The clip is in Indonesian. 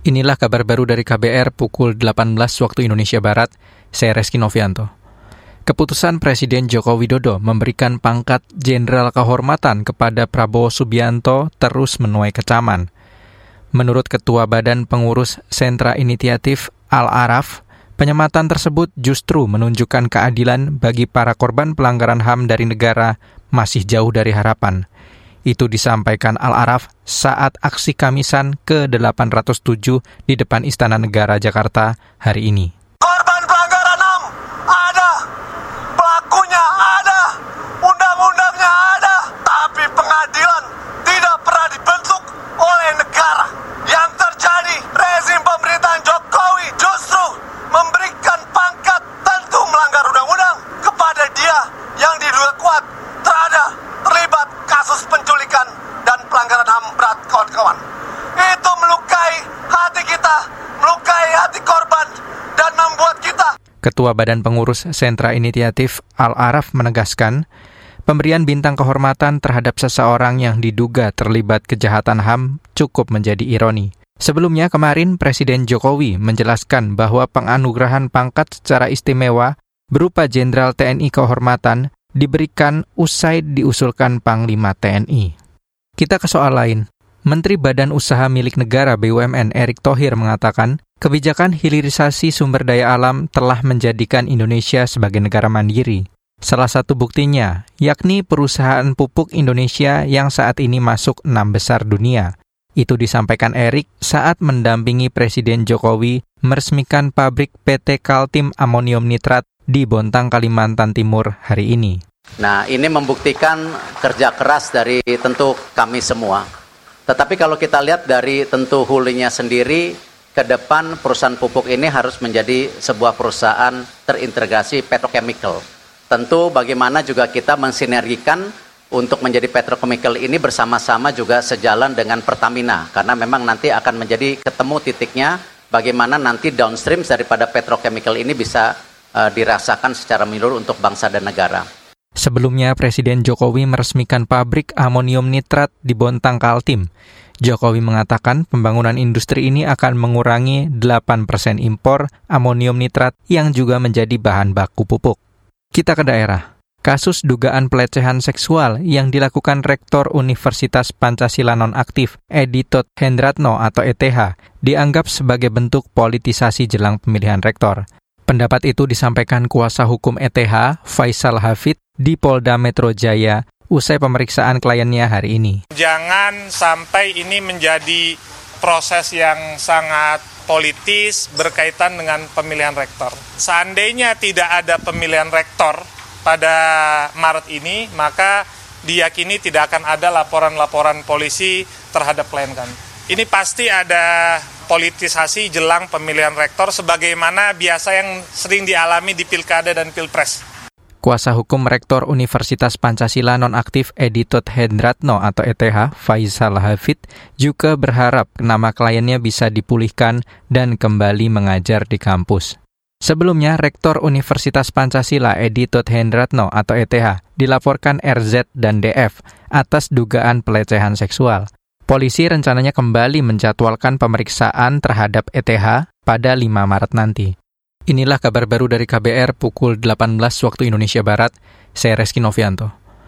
Inilah kabar baru dari KBR pukul 18 waktu Indonesia Barat. Saya Reski Novianto. Keputusan Presiden Joko Widodo memberikan pangkat Jenderal Kehormatan kepada Prabowo Subianto terus menuai kecaman. Menurut Ketua Badan Pengurus Sentra Inisiatif Al-Araf, penyematan tersebut justru menunjukkan keadilan bagi para korban pelanggaran HAM dari negara masih jauh dari harapan. Itu disampaikan Al-Araf saat aksi Kamisan ke-807 di depan Istana Negara Jakarta hari ini. Korban pelanggaran HAM ada, pelakunya ada, undang-undangnya ada, tapi pengadilan tidak pernah dibentuk oleh negara. Yang terjadi, rezim pemerintahan Jokowi justru memberikan pangkat tentu melanggar undang-undang kepada dia yang diduga kuat terhadap terlibat kasus penculikan dan pelanggaran HAM berat kawan-kawan. Itu melukai hati kita, melukai hati korban, dan membuat kita Ketua Badan Pengurus Sentra Inisiatif Al-Araf menegaskan, pemberian bintang kehormatan terhadap seseorang yang diduga terlibat kejahatan HAM cukup menjadi ironi. Sebelumnya kemarin Presiden Jokowi menjelaskan bahwa penganugerahan pangkat secara istimewa berupa Jenderal TNI Kehormatan diberikan usai diusulkan Panglima TNI. Kita ke soal lain. Menteri Badan Usaha Milik Negara BUMN Erick Thohir mengatakan, kebijakan hilirisasi sumber daya alam telah menjadikan Indonesia sebagai negara mandiri. Salah satu buktinya, yakni perusahaan pupuk Indonesia yang saat ini masuk enam besar dunia. Itu disampaikan Erik saat mendampingi Presiden Jokowi meresmikan pabrik PT Kaltim Amonium Nitrat di Bontang, Kalimantan Timur hari ini. Nah, ini membuktikan kerja keras dari tentu kami semua. Tetapi kalau kita lihat dari tentu hulunya sendiri, ke depan perusahaan pupuk ini harus menjadi sebuah perusahaan terintegrasi petrochemical. Tentu bagaimana juga kita mensinergikan untuk menjadi petrochemical ini bersama-sama juga sejalan dengan Pertamina karena memang nanti akan menjadi ketemu titiknya bagaimana nanti downstream daripada petrochemical ini bisa uh, dirasakan secara menyeluruh untuk bangsa dan negara. Sebelumnya Presiden Jokowi meresmikan pabrik amonium nitrat di Bontang Kaltim. Jokowi mengatakan pembangunan industri ini akan mengurangi 8% impor amonium nitrat yang juga menjadi bahan baku pupuk. Kita ke daerah. Kasus dugaan pelecehan seksual yang dilakukan Rektor Universitas Pancasila Nonaktif Edi Tot Hendratno atau ETH dianggap sebagai bentuk politisasi jelang pemilihan rektor. Pendapat itu disampaikan kuasa hukum ETH Faisal Hafid di Polda Metro Jaya usai pemeriksaan kliennya hari ini. Jangan sampai ini menjadi proses yang sangat politis berkaitan dengan pemilihan rektor. Seandainya tidak ada pemilihan rektor pada Maret ini, maka diyakini tidak akan ada laporan-laporan polisi terhadap klien kami. Ini pasti ada politisasi jelang pemilihan rektor sebagaimana biasa yang sering dialami di pilkada dan pilpres. Kuasa hukum Rektor Universitas Pancasila Nonaktif Editot Hendratno atau ETH, Faisal Hafid, juga berharap nama kliennya bisa dipulihkan dan kembali mengajar di kampus. Sebelumnya, Rektor Universitas Pancasila Edi Tot Hendratno atau ETH dilaporkan RZ dan DF atas dugaan pelecehan seksual. Polisi rencananya kembali menjadwalkan pemeriksaan terhadap ETH pada 5 Maret nanti. Inilah kabar baru dari KBR pukul 18 waktu Indonesia Barat. Saya Reski Novianto.